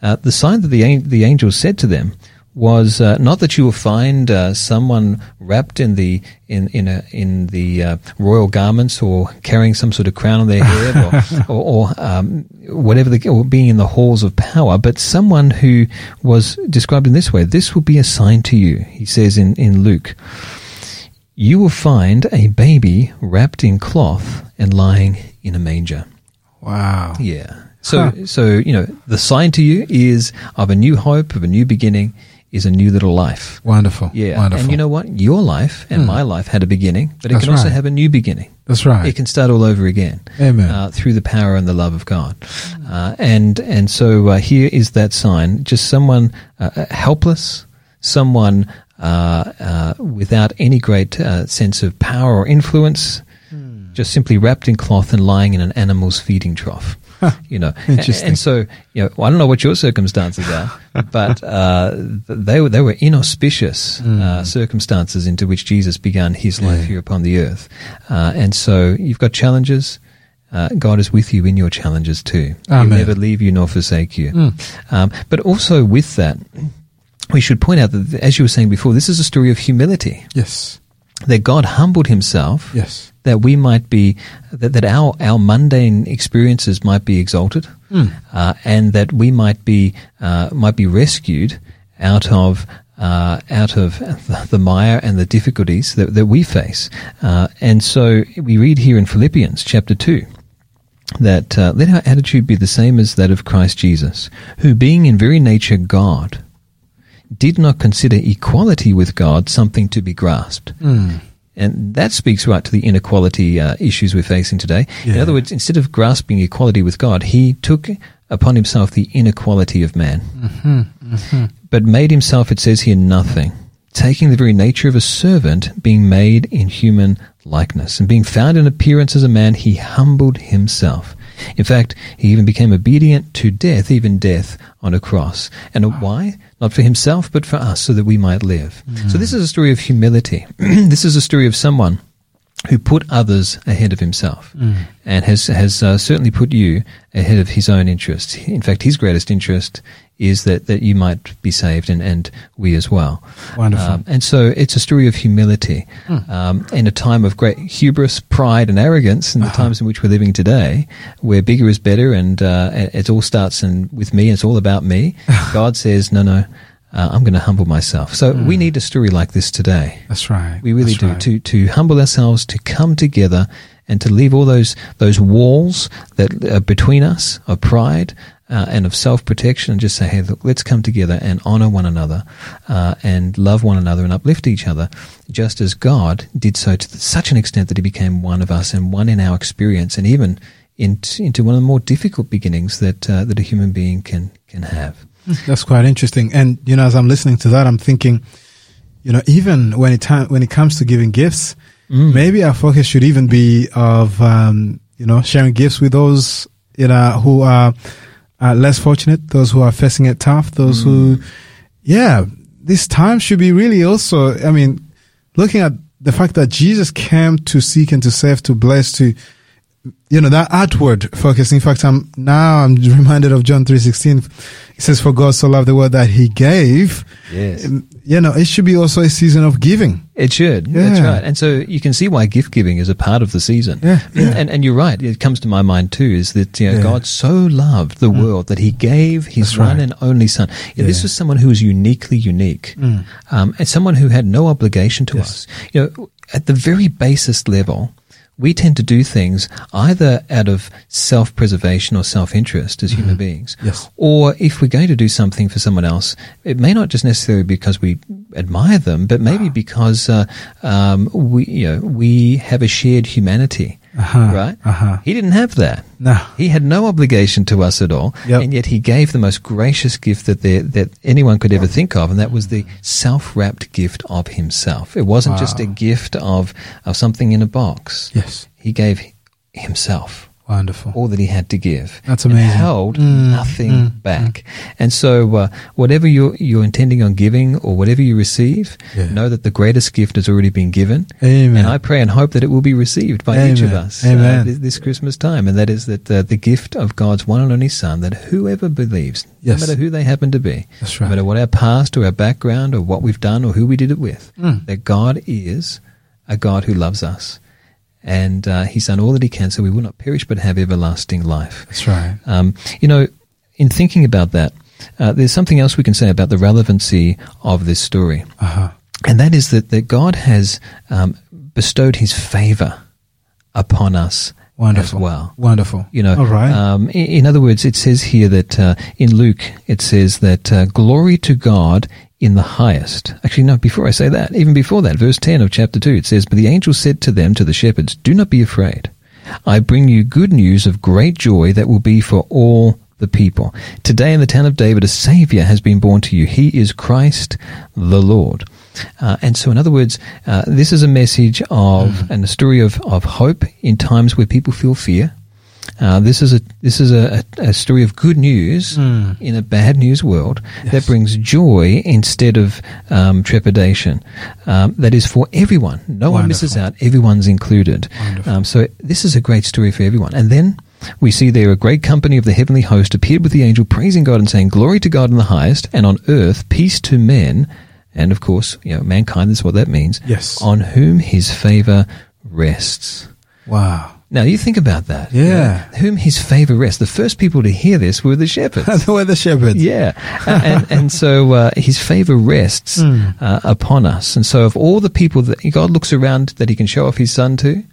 uh, the sign that the an- the angel said to them was uh, not that you will find uh, someone wrapped in the in in a, in the uh, royal garments or carrying some sort of crown on their head or or, or um, whatever the or being in the halls of power, but someone who was described in this way. This will be a sign to you, he says in in Luke. You will find a baby wrapped in cloth and lying in a manger. Wow. Yeah. So, Huh. so you know, the sign to you is of a new hope, of a new beginning, is a new little life. Wonderful. Yeah. Wonderful. And you know what? Your life and my life had a beginning, but it That's can also right. have a new beginning. That's right. It can start all over again. Amen. Uh, through the power and the love of God. Uh, and, and so uh, here is that sign. Just someone uh, uh, helpless, someone uh, uh, without any great uh, sense of power or influence, Hmm. just simply wrapped in cloth and lying in an animal's feeding trough. You know, Interesting. and so you know, I don't know what your circumstances are, but uh, they were they were inauspicious uh, circumstances into which Jesus began his life Hmm. Yeah. here upon the earth, uh, and so you've got challenges. Uh, God is with you in your challenges too. He'll never leave you nor forsake you. Um, but also with that, we should point out that, as you were saying before, this is a story of humility. yes. That God humbled Himself Yes. That we might be that, that our our mundane experiences might be exalted, uh, and that we might be uh, might be rescued out of. Uh, out of the, mire and the difficulties that, that we face. Uh, and so we read here in Philippians chapter 2 that uh, let our attitude be the same as that of Christ Jesus, who being in very nature God, did not consider equality with God something to be grasped. And that speaks right to the inequality uh, issues we're facing today. In other words, instead of grasping equality with God, he took upon himself the inequality of man. But made himself, it says here, nothing, taking the very nature of a servant, being made in human likeness. And being found in appearance as a man, he humbled himself. In fact, he even became obedient to death, even death on a cross. And why? Not for himself, but for us, so that we might live. So this is a story of humility. this is a story of someone who put others ahead of himself and has has uh, certainly put you ahead of his own interests. In fact, his greatest interest is that, that you might be saved and, and we as well. Wonderful. Um, and so it's a story of humility um, in a time of great hubris, pride, and arrogance. In the times in which we're living today, where bigger is better, and uh, it all starts and with me. It's all about me. God says, no, no. uh, I'm going to humble myself. So we need a story like this today. That's right. We really That's do right. to to humble ourselves, to come together, and to leave all those those walls that are between us of pride uh, and of self protection, and just say, "Hey, look, let's come together and honor one another, uh, and love one another, and uplift each other, just as God did so to such an extent that He became one of us and one in our experience, and even into, into one of the more difficult beginnings that uh, that a human being can can have." That's quite interesting. And you know, as I'm listening to that, I'm thinking, you know, even when it time when it comes to giving gifts, maybe our focus should even be of um, you know sharing gifts with those you know who are uh, less fortunate, those who are facing it tough, those who, yeah, this time should be really also. I mean, looking at the fact that Jesus came to seek and to save, to bless, to you know that outward focus in fact i'm now i'm reminded of john 3.16 it says for god so loved the world that he gave Yes. Um, you know it should be also a season of giving It should. yeah. That's right. And so you can see why gift giving is a part of the season. Yeah, yeah. And, and you're right. It comes to my mind too is that you know, Yeah. Mm. God so loved the world that he gave his That's one right. and only son. Know, This Mm. was someone who was uniquely unique. Um, and someone who had no obligation to Yes. us. You know, at the very basest level, we tend to do things either out of self-preservation or self-interest as human beings. Mm-hmm. Yes. Or if we're going to do something for someone else, it may not just necessarily be because we admire them, but Ah. maybe because uh, um, we, you know, we have a shared humanity, Uh-huh, right? uh-huh. He didn't have that. no He had no obligation to us at all, Yep. and yet he gave the most gracious gift that there, that anyone could ever think of, and that was the self-wrapped gift of himself. It wasn't just a gift of of something in a box. yes He gave himself wonderful all that he had to give. That's amazing. held Mm, nothing mm, back. And so, uh, whatever you're, you're intending on giving or whatever you receive, Yeah. know that the greatest gift has already been given. Amen. And I pray and hope that it will be received by each of us Amen. Uh, this, this Christmas time. And that is that uh, the gift of God's one and only Son, that whoever believes, Yes. no matter who they happen to be, That's no matter what our past or our background or what we've done or who we did it with, Mm. that God is a God who loves us. And uh, he's done all that he can so we will not perish but have everlasting life. that's right Um, you know, in thinking about that, uh, there's something else we can say about the relevancy of this story. uh-huh And that is that, that God has um, bestowed his favor upon us wonderful as well. wonderful You know, all right um, in, in other words, it says here that uh, in Luke, it says that uh, glory to God in the highest. Actually, no, before I say that, even before that, verse 10 of chapter 2, it says, But the angel said to them, to the shepherds, Do not be afraid. I bring you good news of great joy that will be for all the people. Today in the town of David, a Savior has been born to you. He is Christ the Lord. Uh, and so, in other words, uh, this is a message of and a story of, of hope in times where people feel fear. Uh, this is a this is a, a, story of good news Mm. in a bad news world that brings joy instead of um, trepidation. Um, that is for everyone. No one misses out. Everyone's included. Um, so this is a great story for everyone. And then we see there a great company of the heavenly host appeared with the angel, praising God and saying, "Glory to God in the highest, and on earth peace to men." And of course, you know, mankind. That's what that means. Yes. On whom His favor rests. wow Now you think about that. Yeah. Whom his favor rests. The first people to hear this were the shepherds. way the shepherds yeah. and, and so uh, his favor rests Hmm. uh, upon us. And so of all the people that God looks around that he can show off his son to,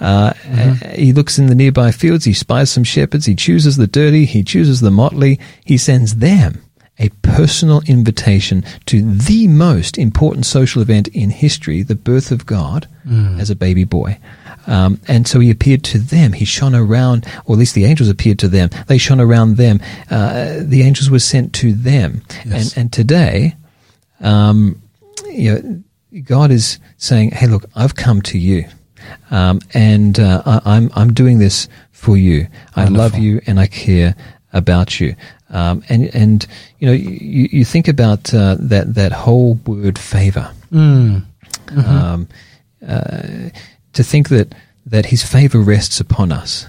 uh, Mm-hmm. uh, he looks in the nearby fields, he spies some shepherds, he chooses the dirty, he chooses the motley, he sends them a personal invitation to the most important social event in history, the birth of God Hmm. as a baby boy. Um, and so he appeared to them. He shone around, or at least the angels appeared to them. They shone around them. Uh, the angels were sent to them. Yes. And, and today, um, you know, God is saying, "Hey, look, I've come to you, um, and uh, I, I'm I'm doing this for you. I love you, and I care about you." Um, and and you know, you, you think about uh, that that whole word favor. Mm. Um, uh, to think that that His favor rests upon us.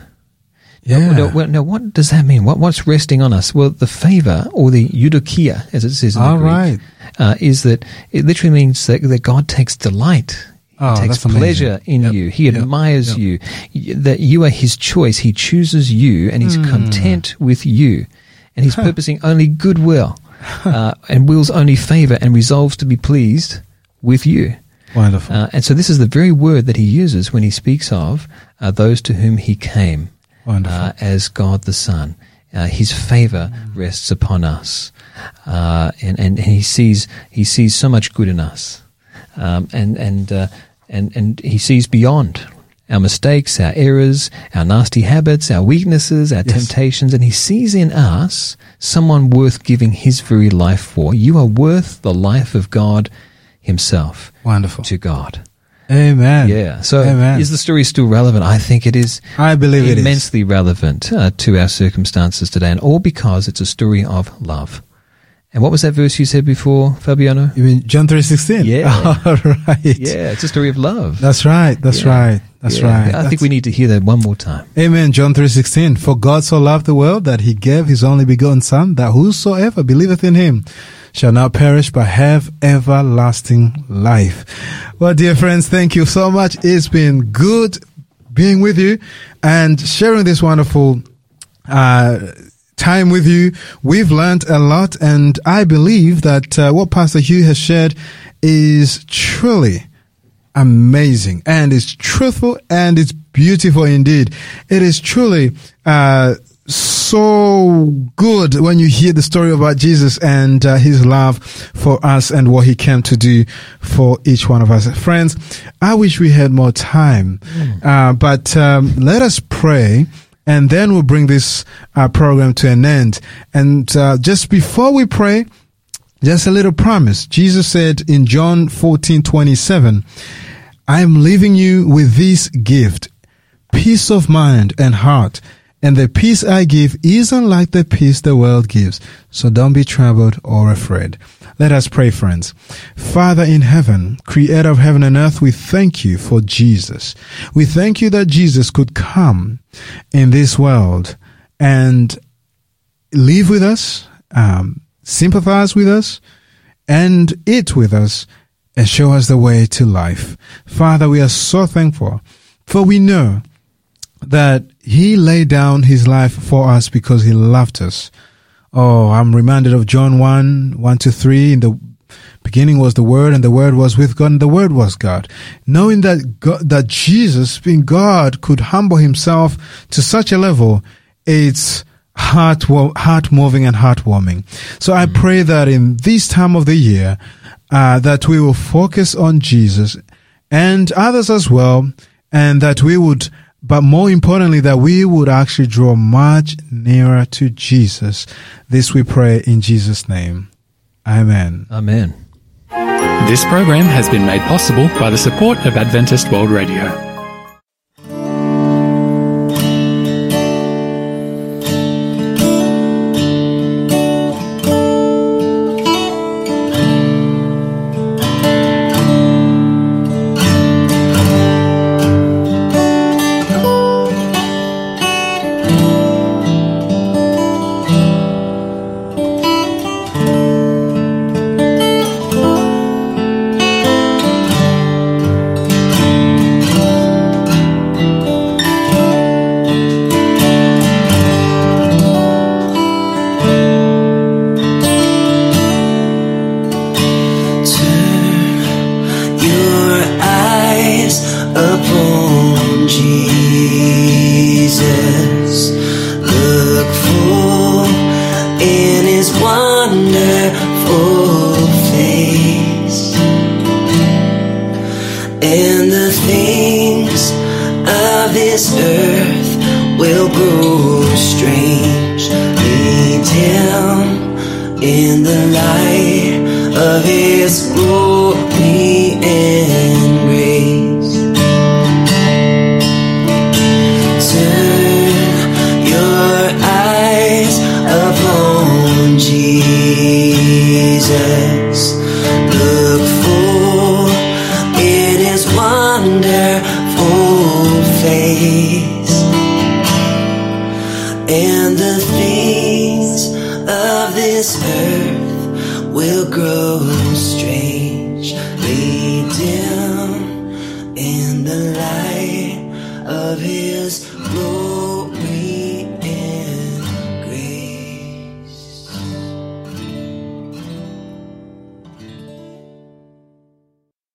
yeah Now, well, now, what does that mean? What, what's resting on us? Well, the favor, or the eudokia, as it says in the All Greek, right. uh, is that it literally means that, that God takes delight. He Oh, takes that's amazing. pleasure in Yep, you. He yep, admires yep. you. That you are His choice. He chooses you, and He's Hmm. content with you, and He's purposing only goodwill uh, and wills only favor and resolves to be pleased with you. Wonderful. Uh, and so this is the very word that he uses when he speaks of uh, those to whom he came Wonderful. uh, as God the Son. Uh, his favor rests upon us, uh, and, and and he sees he sees so much good in us, um, and and uh, and and he sees beyond our mistakes, our errors, our nasty habits, our weaknesses, our Yes. temptations, and he sees in us someone worth giving his very life for. You are worth the life of God Himself Wonderful. to God. Amen. Yeah. So Amen. is the story still relevant? I think it is I believe it is. immensely relevant uh, to our circumstances today, and all because it's a story of love. And what was that verse you said before, Fabiano? You mean John three sixteen? Yeah. All right. Yeah, it's a story of love. That's right. That's Yeah. right. That's Yeah. right. I That's- think we need to hear that one more time. Amen. John three sixteen. For God so loved the world that he gave his only begotten Son, that whosoever believeth in him shall not perish but have everlasting life. Well, dear friends, thank you so much. It's been good being with you and sharing this wonderful uh, time with you. We've learned a lot, and I believe that uh, what Pastor Hugh has shared is truly amazing and it's truthful and it's beautiful indeed. It is truly uh, so good when you hear the story about Jesus and uh, his love for us and what he came to do for each one of us. Friends, I wish we had more time, uh, but um, let us pray and then we'll bring this uh, program to an end. And uh, just before we pray, just a little promise. Jesus said in John 14, 27, I am leaving you with this gift, peace of mind and heart. And the peace I give isn't like the peace the world gives. So don't be troubled or afraid. Let us pray, friends. Father in heaven, creator of heaven and earth, we thank you for Jesus. We thank you that Jesus could come in this world and live with us, um, sympathize with us, and eat with us, and show us the way to life. Father, we are so thankful, for we know that He laid down His life for us because He loved us. Oh, I'm reminded of John 1, 1 to 3. In the beginning was the Word, and the Word was with God, and the Word was God. Knowing that God, that Jesus, being God, could humble Himself to such a level, it's heart heart moving and heartwarming. So I pray that in this time of the year, uh, that we will focus on Jesus and others as well, and that we would, but more importantly, that we would actually draw much nearer to Jesus. This we pray in Jesus' name. Amen. Amen. This program has been made possible by the support of Adventist World Radio.